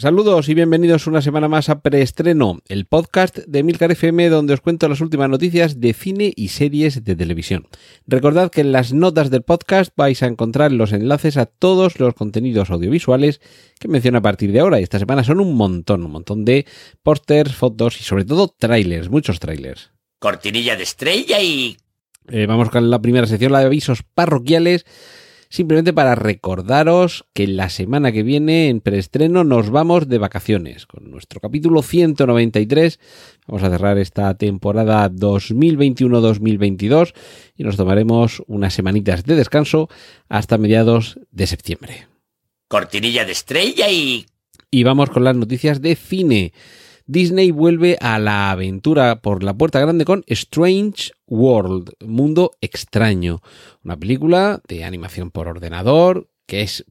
Saludos y bienvenidos una semana más a Preestreno, el podcast de Milcar FM donde os cuento las últimas noticias de cine y series de televisión. Recordad que en las notas del podcast vais a encontrar los enlaces a todos los contenidos audiovisuales que menciono a partir de ahora. Y esta semana son un montón, un montón de pósters, fotos y sobre todo trailers, muchos trailers. Cortinilla de estrella y... Eh, vamos con la primera sección, la de avisos parroquiales simplemente para recordaros que la semana que viene en preestreno nos vamos de vacaciones con nuestro capítulo 193. Vamos a cerrar esta temporada 2021-2022 y nos tomaremos unas semanitas de descanso hasta mediados de septiembre. Cortinilla de estrella y... Y vamos con las noticias de cine. Disney vuelve a la aventura por la puerta grande con Strange World, Mundo Extraño, una película de animación por ordenador que es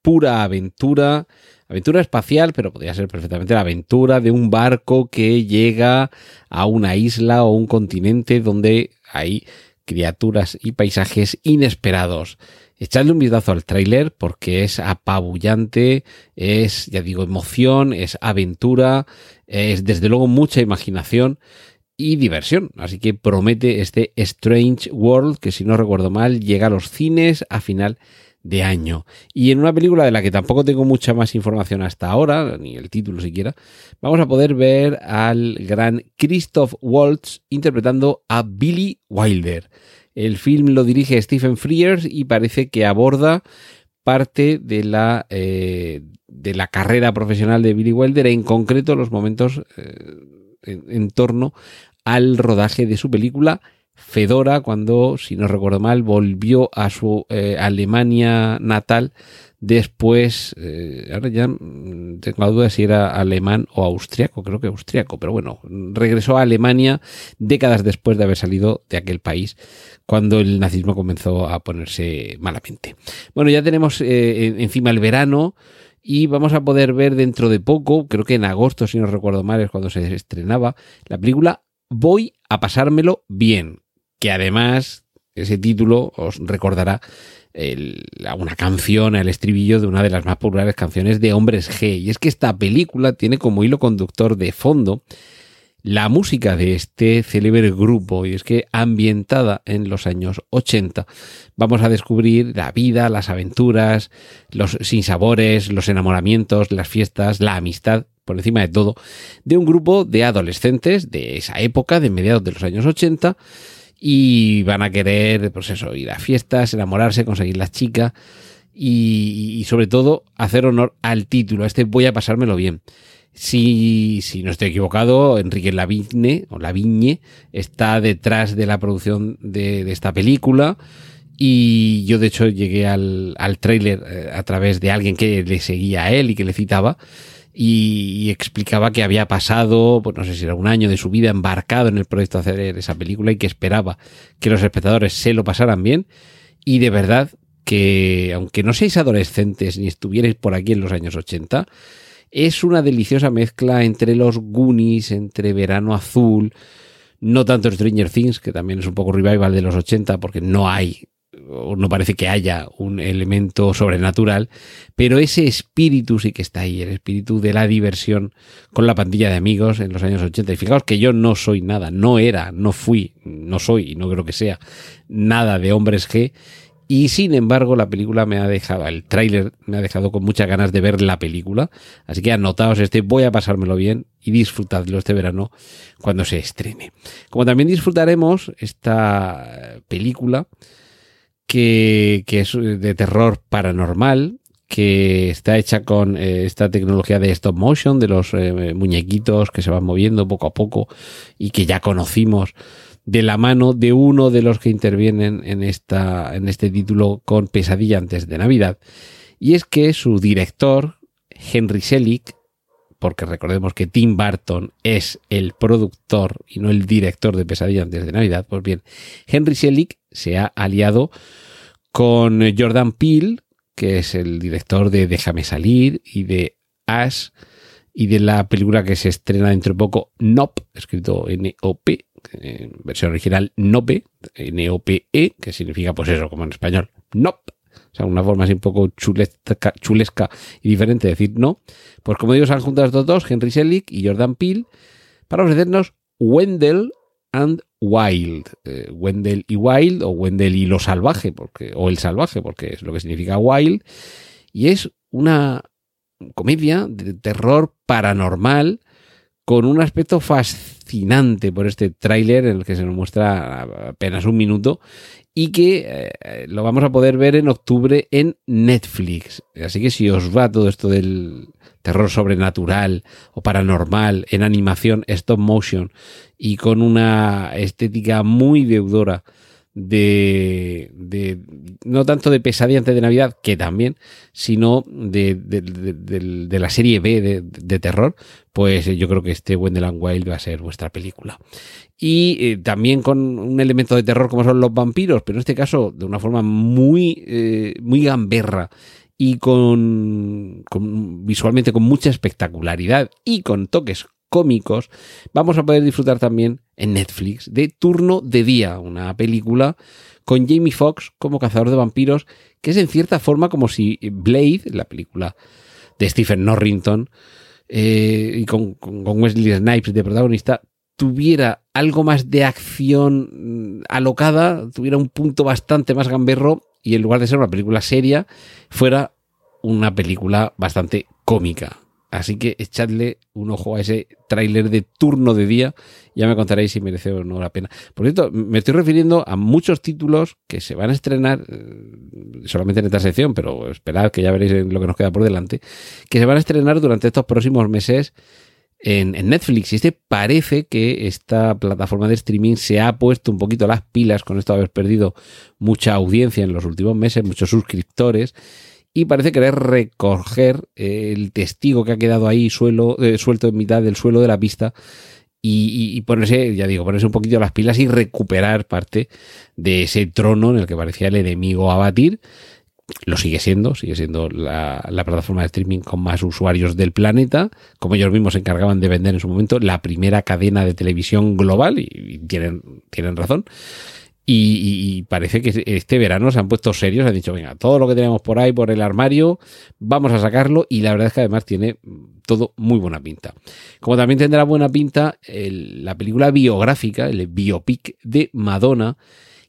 pura aventura, aventura espacial, pero podría ser perfectamente la aventura de un barco que llega a una isla o un continente donde hay criaturas y paisajes inesperados. Echadle un vistazo al tráiler porque es apabullante, es, ya digo, emoción, es aventura, es desde luego mucha imaginación y diversión. Así que promete este Strange World que si no recuerdo mal llega a los cines a final de año. Y en una película de la que tampoco tengo mucha más información hasta ahora, ni el título siquiera, vamos a poder ver al gran Christoph Waltz interpretando a Billy Wilder. El film lo dirige Stephen Frears y parece que aborda parte de la, eh, de la carrera profesional de Billy Wilder, en concreto los momentos eh, en, torno al rodaje de su película Fedora, cuando, si no recuerdo mal, volvió a su eh, Alemania natal Después, eh, ahora ya tengo la duda si era alemán o austriaco, creo que austriaco, pero bueno, regresó a Alemania décadas después de haber salido de aquel país, cuando el nazismo comenzó a ponerse malamente. Bueno, ya tenemos eh, encima el verano y vamos a poder ver dentro de poco, creo que en agosto, si no recuerdo mal, es cuando se estrenaba, la película Voy a pasármelo bien, que además ese título os recordará una canción, el estribillo de una de las más populares canciones de Hombres G. Y es que esta película tiene como hilo conductor de fondo la música de este célebre grupo y es que ambientada en los años 80 vamos a descubrir la vida, las aventuras, los sinsabores, los enamoramientos, las fiestas, la amistad, por encima de todo, de un grupo de adolescentes de esa época, de mediados de los años 80, y van a querer, pues eso, ir a fiestas, enamorarse, conseguir las chicas y, sobre todo hacer honor al título. Este voy a pasármelo bien. Si, si no estoy equivocado, Enrique Lavigne, o Lavigne está detrás de la producción de, de esta película. Y yo de hecho llegué al, al tráiler eh, a través de alguien que le seguía a él y que le citaba y, explicaba que había pasado, pues no sé si era un año de su vida embarcado en el proyecto de hacer esa película y que esperaba que los espectadores se lo pasaran bien. Y de verdad que, aunque no seáis adolescentes ni estuvierais por aquí en los años 80, es una deliciosa mezcla entre los Goonies, entre Verano Azul, no tanto Stranger Things, que también es un poco revival de los 80, porque no hay no parece que haya un elemento sobrenatural, pero ese espíritu sí que está ahí, el espíritu de la diversión con la pandilla de amigos en los años 80. Y fijaos que yo no soy nada, no era, no fui, no soy y no creo que sea nada de hombres G. Y sin embargo, la película me ha dejado, el tráiler me ha dejado con muchas ganas de ver la película. Así que anotaos este, voy a pasármelo bien y disfrutadlo este verano cuando se estrene. Como también disfrutaremos esta película que, es de terror paranormal, que está hecha con eh, esta tecnología de stop motion, de los eh, muñequitos que se van moviendo poco a poco y que ya conocimos de la mano de uno de los que intervienen en, esta, en este título con Pesadilla antes de Navidad. Y es que su director, Henry Selick, porque recordemos que Tim Burton es el productor y no el director de Pesadilla antes de Navidad, pues bien, Henry Selick se ha aliado con Jordan Peele, que es el director de Déjame salir y de Ash y de la película que se estrena dentro de poco, Nop, escrito N-O-P, en versión original Nope, N-O-P-E, que significa pues eso, como en español, Nop. O sea, una forma así un poco chulesca, chulesca y diferente de decir no. Pues como digo, se han juntado estos dos, Henry Selick y Jordan Peele, para ofrecernos Wendell and Wild. Eh, Wendell y Wild, o Wendell y lo salvaje, porque, o el salvaje, porque es lo que significa Wild. Y es una comedia de terror paranormal con un aspecto fascinante por este tráiler en el que se nos muestra apenas un minuto y que eh, lo vamos a poder ver en octubre en Netflix. Así que si os va todo esto del terror sobrenatural o paranormal en animación stop motion y con una estética muy deudora de, de, no tanto de pesadilla antes de Navidad, que también, sino de, de, de la serie B de, terror, pues yo creo que este Wendell Wild va a ser vuestra película. Y eh, también con un elemento de terror como son los vampiros, pero en este caso de una forma muy, eh, muy gamberra y con, con, visualmente con mucha espectacularidad y con toques cómicos, vamos a poder disfrutar también en Netflix de Turno de Día, una película con Jamie Foxx como cazador de vampiros, que es en cierta forma como si Blade, la película de Stephen Norrington, eh, y con, con, Wesley Snipes de protagonista, tuviera algo más de acción mm, alocada, tuviera un punto bastante más gamberro y en lugar de ser una película seria, fuera una película bastante cómica. Así que echadle un ojo a ese tráiler de turno de día. Ya me contaréis si merece o no la pena. Por cierto, me estoy refiriendo a muchos títulos que se van a estrenar eh, solamente en esta sección, pero esperad que ya veréis lo que nos queda por delante, que se van a estrenar durante estos próximos meses en, Netflix. Y este parece que esta plataforma de streaming se ha puesto un poquito las pilas con esto de haber perdido mucha audiencia en los últimos meses, muchos suscriptores y parece querer recoger el testigo que ha quedado ahí suelo, eh, suelto en mitad del suelo de la pista y, ponerse, ya digo, ponerse un poquito las pilas y recuperar parte de ese trono en el que parecía el enemigo a batir. Lo sigue siendo, sigue siendo la, plataforma de streaming con más usuarios del planeta, como ellos mismos se encargaban de vender en su momento, la primera cadena de televisión global, y, tienen, tienen razón. Y, parece que este verano se han puesto serios, han dicho, venga, todo lo que tenemos por ahí, por el armario, vamos a sacarlo y la verdad es que además tiene todo muy buena pinta. Como también tendrá buena pinta la película biográfica, el biopic de Madonna,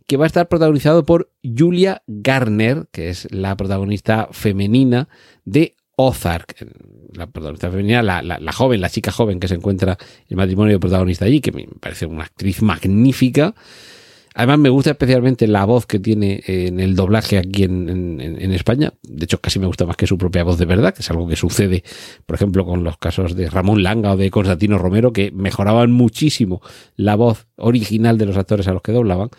que va a estar protagonizado por Julia Garner, que es la protagonista femenina de Ozark, la protagonista femenina, la, la, joven, la chica joven que se encuentra el matrimonio protagonista allí, que me parece una actriz magnífica. Además, me gusta especialmente la voz que tiene en el doblaje aquí en, España. De hecho, casi me gusta más que su propia voz de verdad, que es algo que sucede, por ejemplo, con los casos de Ramón Langa o de Constantino Romero, que mejoraban muchísimo la voz original de los actores a los que doblaban.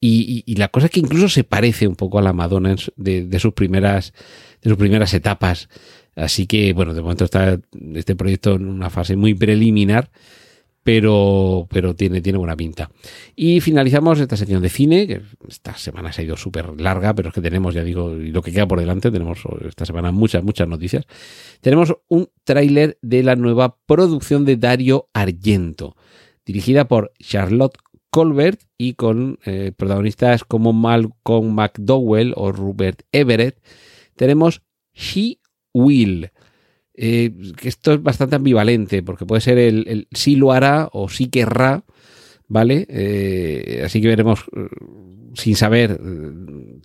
Y, la cosa es que incluso se parece un poco a la Madonna de, sus primeras de sus primeras etapas. Así que, bueno, de momento está este proyecto en una fase muy preliminar pero, pero tiene, tiene buena pinta. Y finalizamos esta sección de cine, que esta semana se ha ido súper larga, pero es que tenemos, ya digo, lo que queda por delante, tenemos esta semana muchas, muchas noticias. Tenemos un tráiler de la nueva producción de Dario Argento, dirigida por Charlotte Colbert y con eh, protagonistas como Malcolm McDowell o Rupert Everett. Tenemos She Will eh, esto es bastante ambivalente, porque puede ser el, sí lo hará o sí querrá, ¿vale? Eh, así que veremos, eh, sin saber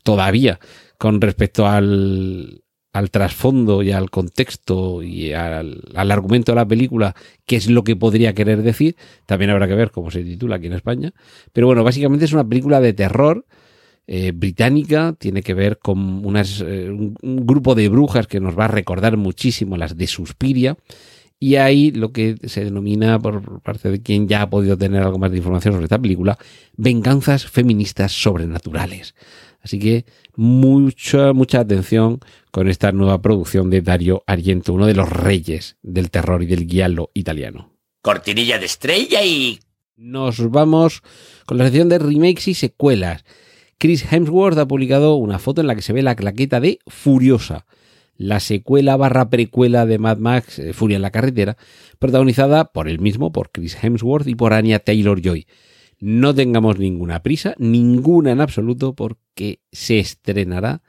todavía, con respecto al, al trasfondo y al contexto y al, al, argumento de la película, qué es lo que podría querer decir. También habrá que ver cómo se titula aquí en España. Pero bueno, básicamente es una película de terror eh, británica, tiene que ver con unas, eh, un, grupo de brujas que nos va a recordar muchísimo las de Suspiria. Y ahí lo que se denomina, por parte de quien ya ha podido tener algo más de información sobre esta película, venganzas feministas sobrenaturales. Así que mucha, mucha atención con esta nueva producción de Dario Argento, uno de los reyes del terror y del guialo italiano. Cortinilla de estrella y... Nos vamos con la sección de remakes y secuelas Chris Hemsworth ha publicado una foto en la que se ve la claqueta de Furiosa, la secuela barra precuela de Mad Max eh, Furia en la carretera, protagonizada por él mismo, por Chris Hemsworth y por Anya Taylor Joy. No tengamos ninguna prisa, ninguna en absoluto, porque se estrenará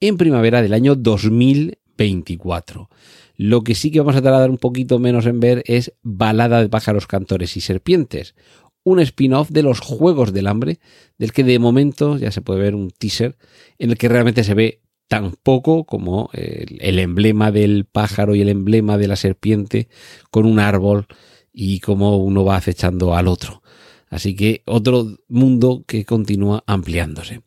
en primavera del año 2024. Lo que sí que vamos a tardar un poquito menos en ver es Balada de pájaros, cantores y serpientes, un spin-off de los Juegos del Hambre, del que de momento ya se puede ver un teaser en el que realmente se ve tan poco como el, emblema del pájaro y el emblema de la serpiente con un árbol y cómo uno va acechando al otro. Así que otro mundo que continúa ampliándose.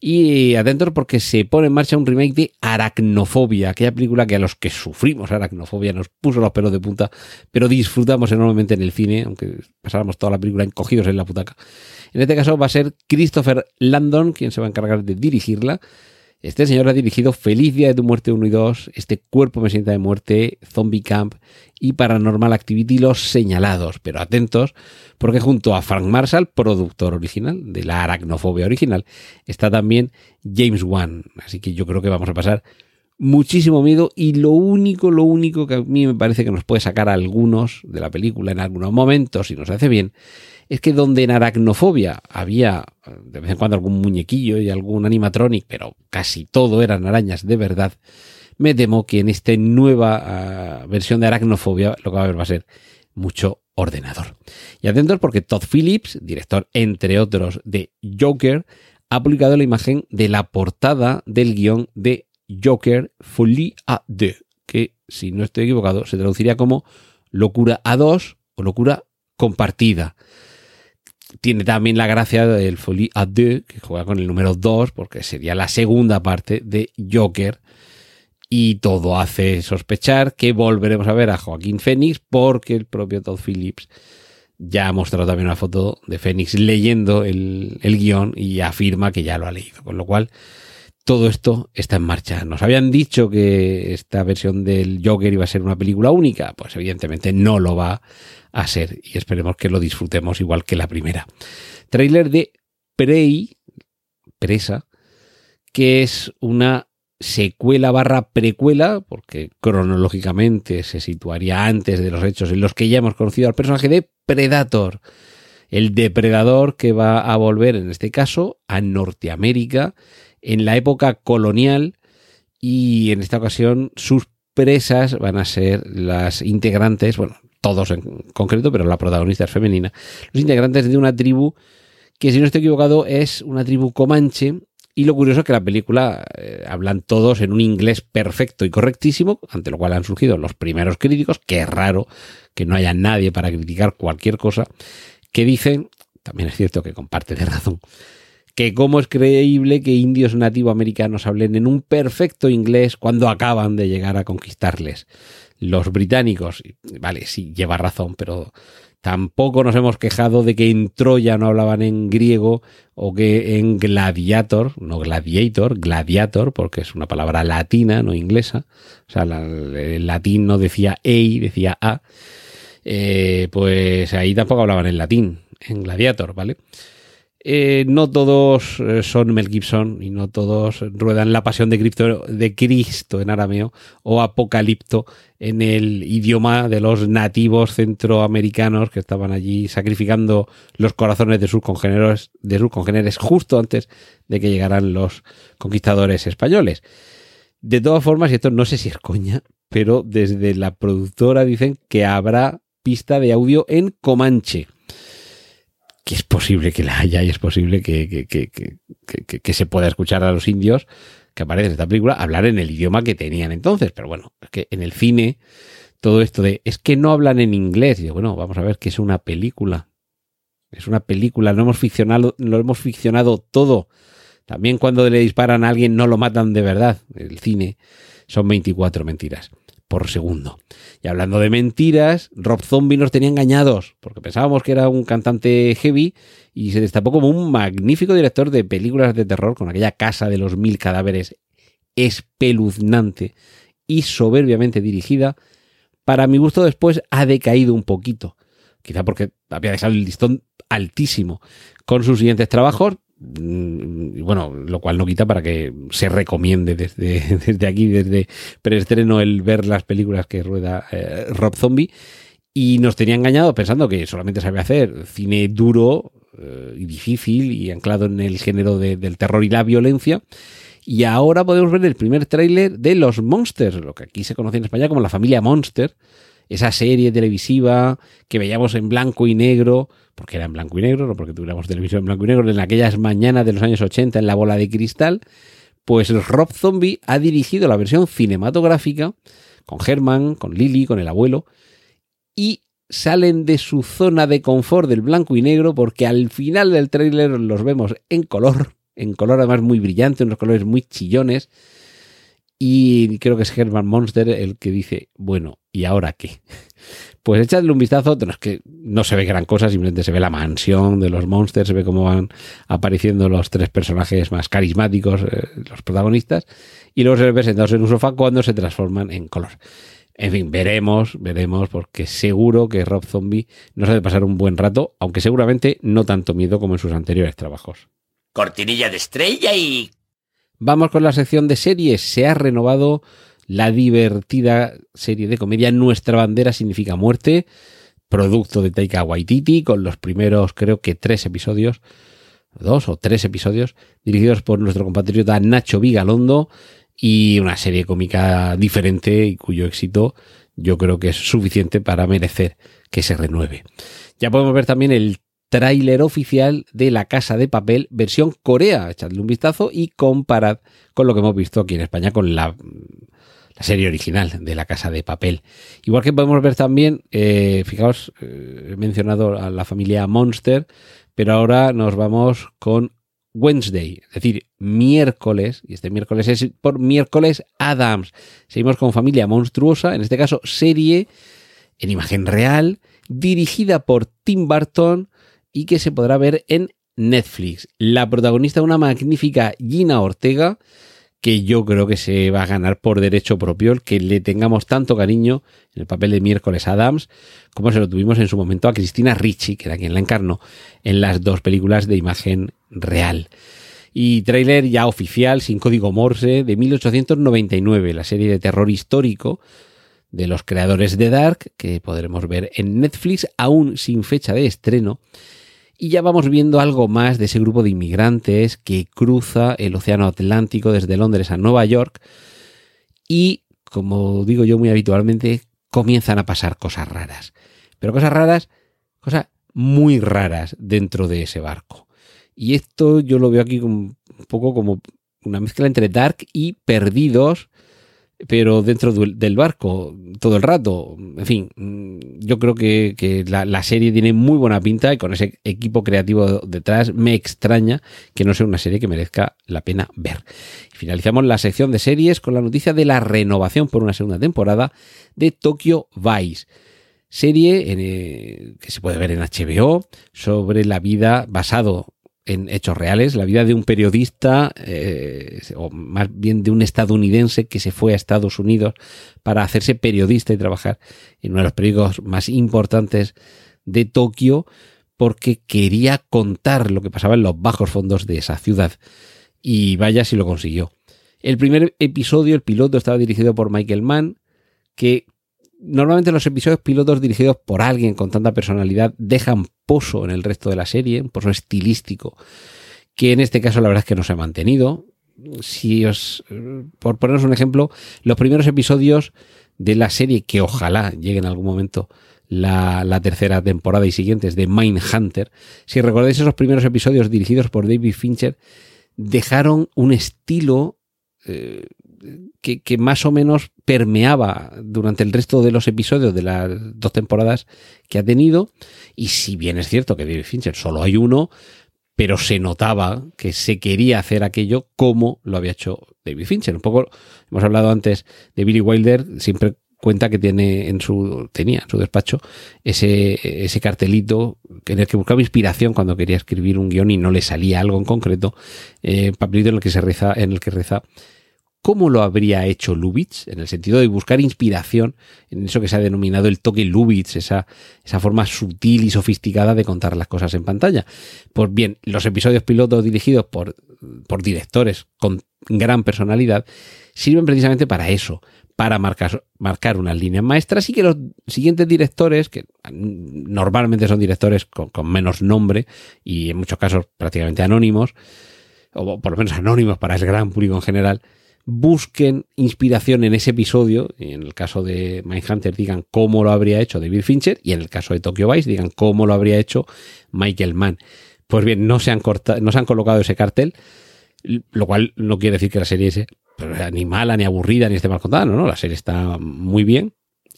Y atentos porque se pone en marcha un remake de Aracnofobia, aquella película que a los que sufrimos aracnofobia nos puso los pelos de punta, pero disfrutamos enormemente en el cine, aunque pasáramos toda la película encogidos en la putaca. En este caso va a ser Christopher Landon quien se va a encargar de dirigirla. Este señor ha dirigido Feliz Día de tu Muerte 1 y 2, Este Cuerpo me sienta de muerte, Zombie Camp y Paranormal Activity Los Señalados. Pero atentos, porque junto a Frank Marshall, productor original de la aracnofobia original, está también James Wan. Así que yo creo que vamos a pasar muchísimo miedo y lo único, lo único que a mí me parece que nos puede sacar a algunos de la película en algunos momentos, si nos hace bien, es que donde en aracnofobia había de vez en cuando algún muñequillo y algún animatronic, pero casi todo eran arañas de verdad, me temo que en esta nueva uh, versión de aracnofobia lo que va a haber va a ser mucho ordenador. Y atentos porque Todd Phillips, director entre otros de Joker, ha publicado la imagen de la portada del guion de Joker Folie à deux, que si no estoy equivocado se traduciría como locura a dos o locura compartida tiene también la gracia del Folie à deux, que juega con el número 2, porque sería la segunda parte de Joker. Y todo hace sospechar que volveremos a ver a Joaquín Phoenix, porque el propio Todd Phillips ya ha mostrado también una foto de Phoenix leyendo el, el guion y afirma que ya lo ha leído. Con lo cual, todo esto está en marcha. Nos habían dicho que esta versión del Joker iba a ser una película única, pues evidentemente no lo va a ser y esperemos que lo disfrutemos igual que la primera. Trailer de Prey, Presa, que es una secuela barra precuela, porque cronológicamente se situaría antes de los hechos en los que ya hemos conocido al personaje de Predator, el depredador que va a volver en este caso a Norteamérica en la época colonial y en esta ocasión sus presas van a ser las integrantes, bueno, todos en concreto, pero la protagonista es femenina, los integrantes de una tribu que si no estoy equivocado es una tribu comanche. Y lo curioso es que la película eh, hablan todos en un inglés perfecto y correctísimo, ante lo cual han surgido los primeros críticos, que es raro que no haya nadie para criticar cualquier cosa, que dicen, también es cierto que comparte de razón, que cómo es creíble que indios nativoamericanos hablen en un perfecto inglés cuando acaban de llegar a conquistarles. Los británicos, vale, sí, lleva razón, pero tampoco nos hemos quejado de que en Troya no hablaban en griego o que en gladiator, no gladiator, gladiator, porque es una palabra latina, no inglesa. O sea, la, el latín no decía ei, decía a. Eh, pues ahí tampoco hablaban en latín, en gladiator, ¿vale? Eh, no todos eh, son Mel Gibson y no todos ruedan la pasión de, Cristo, de Cristo en arameo o apocalipto en el idioma de los nativos centroamericanos que estaban allí sacrificando los corazones de sus congéneres, de sus congéneres justo antes de que llegaran los conquistadores españoles. De todas formas, y esto no sé si es coña, pero desde la productora dicen que habrá pista de audio en Comanche que es posible que la haya y es posible que, que, que, que, se pueda escuchar a los indios que aparecen en esta película hablar en el idioma que tenían entonces. Pero bueno, es que en el cine todo esto de es que no hablan en inglés. Y bueno, vamos a ver que es una película. Es una película, no hemos ficcionado, lo hemos ficcionado todo. También cuando le disparan a alguien no lo matan de verdad. El cine son 24 mentiras por segundo. Y hablando de mentiras, Rob Zombie nos tenía engañados, porque pensábamos que era un cantante heavy y se destapó como un magnífico director de películas de terror con aquella casa de los mil cadáveres espeluznante y soberbiamente dirigida. Para mi gusto después ha decaído un poquito, quizá porque había dejado el listón altísimo con sus siguientes trabajos, Bueno, lo cual no quita para que se recomiende desde, desde aquí, desde preestreno, el ver las películas que rueda eh, Rob Zombie. Y nos tenía engañado pensando que solamente sabía hacer cine duro eh, y difícil y anclado en el género de- del terror y la violencia. Y ahora podemos ver el primer tráiler de Los Monsters, lo que aquí se conoce en España como la familia Monster, esa serie televisiva que veíamos en blanco y negro, porque era en blanco y negro, no porque tuviéramos televisión en blanco y negro, en aquellas mañanas de los años 80 en la bola de cristal, pues Rob Zombie ha dirigido la versión cinematográfica con Herman, con Lily, con el abuelo, y salen de su zona de confort del blanco y negro porque al final del tráiler los vemos en color, en color además muy brillante, unos colores muy chillones. Y creo que es Herman Monster el que dice, bueno, ¿y ahora qué? Pues echadle un vistazo, que no se ve gran cosa, simplemente se ve la mansión de los monsters, se ve cómo van apareciendo los tres personajes más carismáticos, eh, los protagonistas, y luego se les ve sentados en un sofá cuando se transforman en color. En fin, veremos, veremos, porque seguro que Rob Zombie nos hace pasar un buen rato, aunque seguramente no tanto miedo como en sus anteriores trabajos. Cortinilla de estrella y... Vamos con la sección de series. Se ha renovado la divertida serie de comedia Nuestra bandera significa muerte, producto de Taika Waititi, con los primeros creo que tres episodios, dos o tres episodios, dirigidos por nuestro compatriota Nacho Vigalondo y una serie cómica diferente y cuyo éxito yo creo que es suficiente para merecer que se renueve. Ya podemos ver también el tráiler oficial de La Casa de Papel versión Corea. Echadle un vistazo y comparad con lo que hemos visto aquí en España con la, la serie original de La Casa de Papel. Igual que podemos ver también, eh, fijaos, eh, he mencionado a la familia Monster, pero ahora nos vamos con Wednesday, es decir, miércoles, y este miércoles es por miércoles Adams. Seguimos con familia monstruosa, en este caso serie en imagen real, dirigida por Tim Burton y que se podrá ver en Netflix. La protagonista, una magnífica Gina Ortega, que yo creo que se va a ganar por derecho propio el que le tengamos tanto cariño en el papel de miércoles Adams, como se lo tuvimos en su momento a Cristina Ricci, que era quien la encarnó en las dos películas de imagen real. Y tráiler ya oficial, sin código Morse, de 1899, la serie de terror histórico de los creadores de Dark, que podremos ver en Netflix, aún sin fecha de estreno. Y ya vamos viendo algo más de ese grupo de inmigrantes que cruza el Océano Atlántico desde Londres a Nueva York. Y, como digo yo muy habitualmente, comienzan a pasar cosas raras. Pero cosas raras, cosas muy raras dentro de ese barco. Y esto yo lo veo aquí un poco como una mezcla entre Dark y Perdidos, pero dentro del barco todo el rato. En fin, yo creo que, que la, la, serie tiene muy buena pinta y con ese equipo creativo detrás me extraña que no sea una serie que merezca la pena ver. Finalizamos la sección de series con la noticia de la renovación por una segunda temporada de Tokyo Vice. Serie eh, que se puede ver en HBO sobre la vida basado en hechos reales, la vida de un periodista, eh, o más bien de un estadounidense que se fue a Estados Unidos para hacerse periodista y trabajar en uno de los periódicos más importantes de Tokio, porque quería contar lo que pasaba en los bajos fondos de esa ciudad. Y vaya si lo consiguió. El primer episodio, el piloto, estaba dirigido por Michael Mann, que normalmente los episodios pilotos dirigidos por alguien con tanta personalidad dejan pozo en el resto de la serie, un pozo estilístico, que en este caso la verdad es que no se ha mantenido. Si os, por poneros un ejemplo, los primeros episodios de la serie que ojalá llegue en algún momento la, tercera temporada y siguientes de Mindhunter, si recordáis esos primeros episodios dirigidos por David Fincher, dejaron un estilo eh, que, más o menos permeaba durante el resto de los episodios de las dos temporadas que ha tenido. Y si bien es cierto que David Fincher solo hay uno, pero se notaba que se quería hacer aquello como lo había hecho David Fincher. Un poco, hemos hablado antes de Billy Wilder, siempre cuenta que tiene en su, tenía en su despacho ese, ese cartelito en el que buscaba inspiración cuando quería escribir un guion y no le salía algo en concreto, eh, papelito en el que se reza, en el que reza cómo lo habría hecho Lubitsch, en el sentido de buscar inspiración en eso que se ha denominado el toque Lubitsch, esa, esa forma sutil y sofisticada de contar las cosas en pantalla. Pues bien, los episodios pilotos dirigidos por, por directores con gran personalidad sirven precisamente para eso, para marcar, unas líneas maestras y que los siguientes directores, que normalmente son directores con, menos nombre y en muchos casos prácticamente anónimos, o por lo menos anónimos para el gran público en general, busquen inspiración en ese episodio, en el caso de Mindhunter digan cómo lo habría hecho David Fincher, y en el caso de Tokyo Vice digan cómo lo habría hecho Michael Mann. Pues bien, no se han, cortado, no se han colocado ese cartel, lo cual no quiere decir que la serie sea ni mala, ni aburrida, ni esté mal contada, no, no, la serie está muy bien,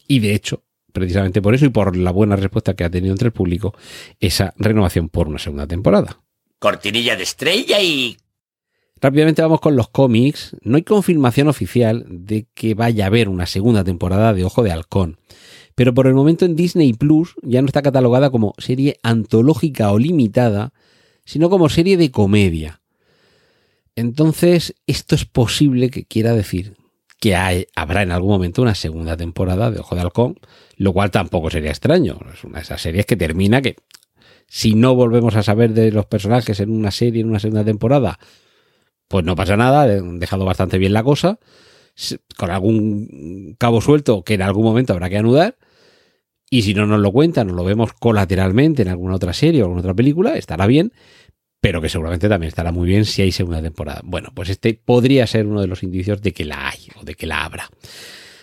y de hecho, precisamente por eso y por la buena respuesta que ha tenido entre el público, esa renovación por una segunda temporada. Cortinilla de estrella y Rápidamente vamos con los cómics. No hay confirmación oficial de que vaya a haber una segunda temporada de Ojo de Halcón. Pero por el momento en Disney Plus ya no está catalogada como serie antológica o limitada, sino como serie de comedia. Entonces, esto es posible que quiera decir que hay, habrá en algún momento una segunda temporada de Ojo de Halcón, lo cual tampoco sería extraño. Es una de esas series que termina que, si no volvemos a saber de los personajes en una serie, en una segunda temporada, pues no pasa nada, han dejado bastante bien la cosa, con algún cabo suelto que en algún momento habrá que anudar, y si no nos lo cuentan, nos lo vemos colateralmente en alguna otra serie o alguna otra película, estará bien, pero que seguramente también estará muy bien si hay segunda temporada. Bueno, pues este podría ser uno de los indicios de que la hay o de que la habrá.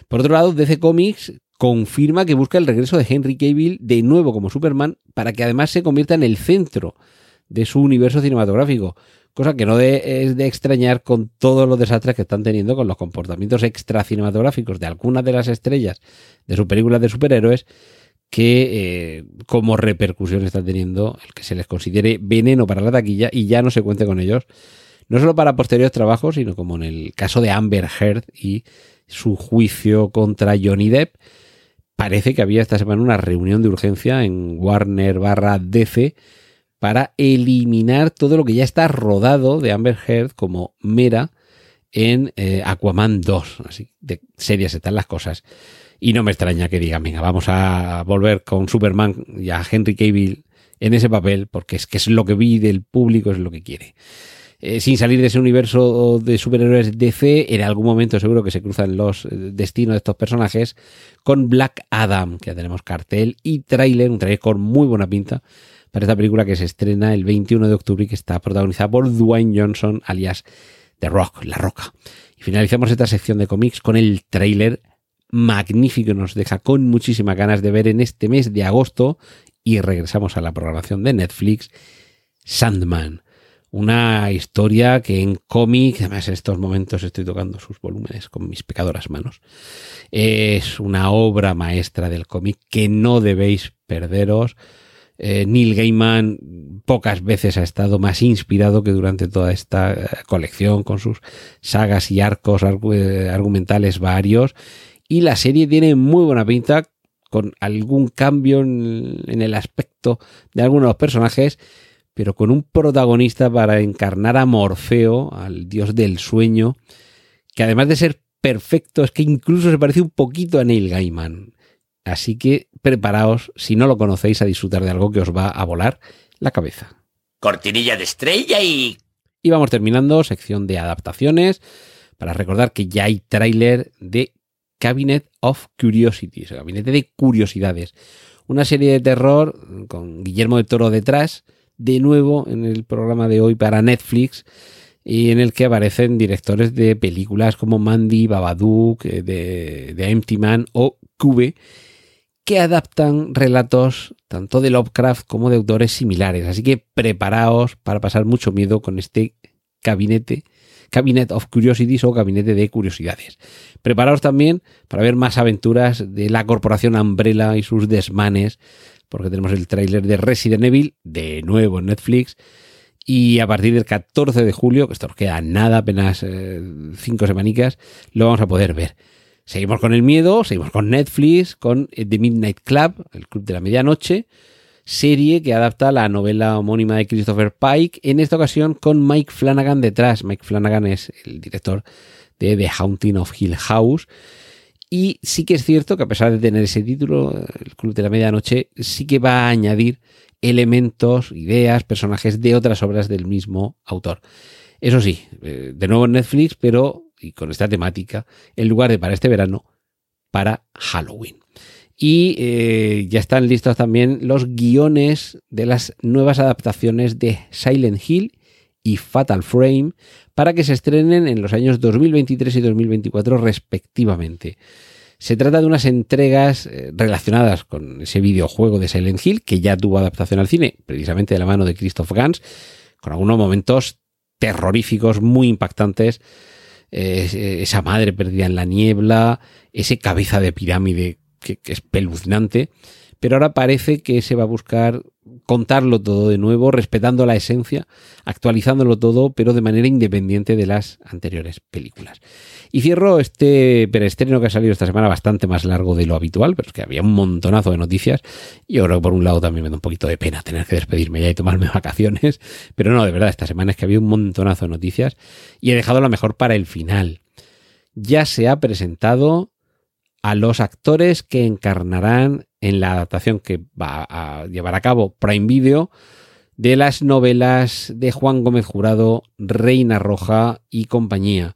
Por otro lado, DC Comics confirma que busca el regreso de Henry Cavill de nuevo como Superman para que además se convierta en el centro de su universo cinematográfico cosa que no es de extrañar con todos los desastres que están teniendo con los comportamientos extra cinematográficos de algunas de las estrellas de sus películas de superhéroes que eh, como repercusión están teniendo el que se les considere veneno para la taquilla y ya no se cuente con ellos, no solo para posteriores trabajos, sino como en el caso de Amber Heard y su juicio contra Johnny Depp. Parece que había esta semana una reunión de urgencia en Warner barra DC para eliminar todo lo que ya está rodado de Amber Heard como Mera en eh, Aquaman 2. Así de serias están las cosas. Y no me extraña que digan, venga, vamos a volver con Superman y a Henry Cavill en ese papel, porque es que es lo que vi del público, es lo que quiere. Eh, sin salir de ese universo de superhéroes DC, en algún momento seguro que se cruzan los eh, destinos de estos personajes con Black Adam, que ya tenemos cartel y tráiler, un tráiler con muy buena pinta para esta película que se estrena el 21 de octubre y que está protagonizada por Dwayne Johnson, alias The Rock, La Roca. Y finalizamos esta sección de cómics con el tráiler magnífico, nos deja con muchísimas ganas de ver en este mes de agosto y regresamos a la programación de Netflix, Sandman. Una historia que en cómic, además en estos momentos estoy tocando sus volúmenes con mis pecadoras manos, es una obra maestra del cómic que no debéis perderos eh, Neil Gaiman pocas veces ha estado más inspirado que durante toda esta eh, colección con sus sagas y arcos eh, argumentales varios. Y la serie tiene muy buena pinta con algún cambio en, en el aspecto de algunos de los personajes, pero con un protagonista para encarnar a Morfeo, al dios del sueño, que además de ser perfecto, es que incluso se parece un poquito a Neil Gaiman. Así que preparaos, si no lo conocéis, a disfrutar de algo que os va a volar la cabeza. Cortinilla de estrella y... Y vamos terminando, sección de adaptaciones, para recordar que ya hay tráiler de Cabinet of Curiosities, Gabinete de Curiosidades. Una serie de terror con Guillermo de Toro detrás, de nuevo en el programa de hoy para Netflix, y en el que aparecen directores de películas como Mandy, Babadook, eh, de, de Empty Man o Cube, que adaptan relatos tanto de Lovecraft como de autores similares. Así que preparaos para pasar mucho miedo con este gabinete, Cabinet of Curiosities o Gabinete de Curiosidades. Preparaos también para ver más aventuras de la corporación Umbrella y sus desmanes, porque tenemos el tráiler de Resident Evil, de nuevo en Netflix, y a partir del 14 de julio, que esto nos queda nada, apenas eh, cinco semanicas, lo vamos a poder ver. Seguimos con el miedo, seguimos con Netflix, con The Midnight Club, el club de la medianoche. serie que adapta la novela homónima de Christopher Pike, en esta ocasión con Mike Flanagan detrás. Mike Flanagan es el director de The Haunting of Hill House. Y sí que es cierto que a pesar de tener ese título, el Club de la Medianoche sí que va a añadir elementos, ideas, personajes de otras obras del mismo autor. Eso sí, eh, de nuevo en Netflix, pero y con esta temática, en lugar de para este verano, para Halloween. Y eh, ya están listos también los guiones de las nuevas adaptaciones de Silent Hill y Fatal Frame para que se estrenen en los años 2023 y 2024 respectivamente. Se trata de unas entregas eh, relacionadas con ese videojuego de Silent Hill que ya tuvo adaptación al cine, precisamente de la mano de Christoph Gans, con algunos momentos terroríficos muy impactantes. Eh, esa madre perdida en la niebla, ese cabeza de pirámide que, es peluznante, pero ahora parece que se va a buscar contarlo todo de nuevo, respetando la esencia, actualizándolo todo, pero de manera independiente de las anteriores películas. Y cierro este preestreno que ha salido esta semana bastante más largo de lo habitual, pero es que había un montonazo de noticias. Y yo creo que por un lado también me da un poquito de pena tener que despedirme ya y tomarme vacaciones. Pero no, de verdad, esta semana es que había un montonazo de noticias y he dejado lo mejor para el final. Ya se ha presentado a los actores que encarnarán en la adaptación que va a llevar a cabo Prime Video de las novelas de Juan Gómez Jurado, Reina Roja y compañía.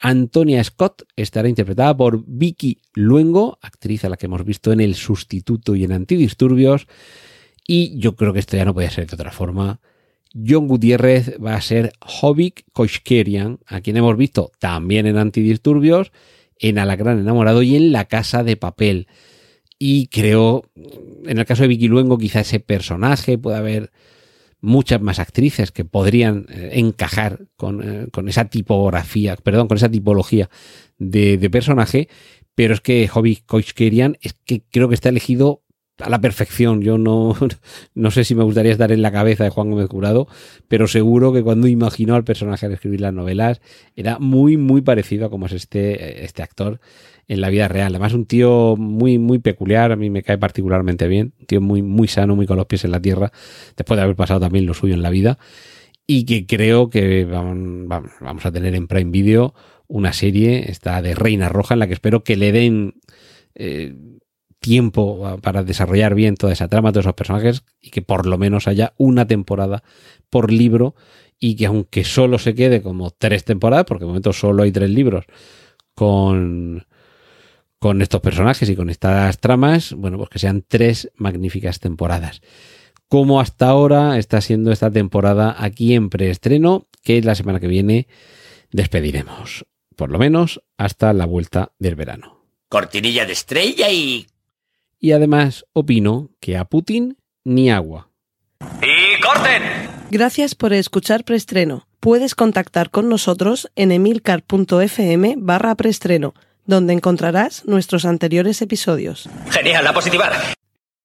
Antonia Scott estará interpretada por Vicky Luengo, actriz a la que hemos visto en El Sustituto y en Antidisturbios. Y yo creo que esto ya no puede ser de otra forma. John Gutiérrez va a ser Hobbit Koshkerian, a quien hemos visto también en Antidisturbios en Alacrán enamorado y en La Casa de Papel. Y creo, en el caso de Vicky Luengo, quizá ese personaje puede haber muchas más actrices que podrían eh, encajar eh, con, esa tipografía, perdón, con esa tipología de, personaje, pero es que Hobby Koichkerian es que creo que está elegido a la perfección. Yo no, no sé si me gustaría estar en la cabeza de Juan Gómez Curado, pero seguro que cuando imaginó al personaje al escribir las novelas era muy, muy parecido a como es este, este actor en la vida real. Además, un tío muy, muy peculiar, a mí me cae particularmente bien, un tío muy, muy sano, muy con los pies en la tierra, después de haber pasado también lo suyo en la vida, y que creo que vamos, a tener en Prime Video una serie, esta de Reina Roja, en la que espero que le den... Eh, tiempo para desarrollar bien toda esa trama, todos esos personajes y que por lo menos haya una temporada por libro y que aunque solo se quede como tres temporadas, porque de momento solo hay tres libros con, con estos personajes y con estas tramas, bueno, pues que sean tres magníficas temporadas. Como hasta ahora está siendo esta temporada aquí en preestreno, que la semana que viene despediremos, por lo menos hasta la vuelta del verano. Cortinilla de estrella y y además opino que a Putin ni agua. ¡Y corten! Gracias por escuchar Preestreno. Puedes contactar con nosotros en emilcar.fm barra preestreno, donde encontrarás nuestros anteriores episodios. Genial, a positivar.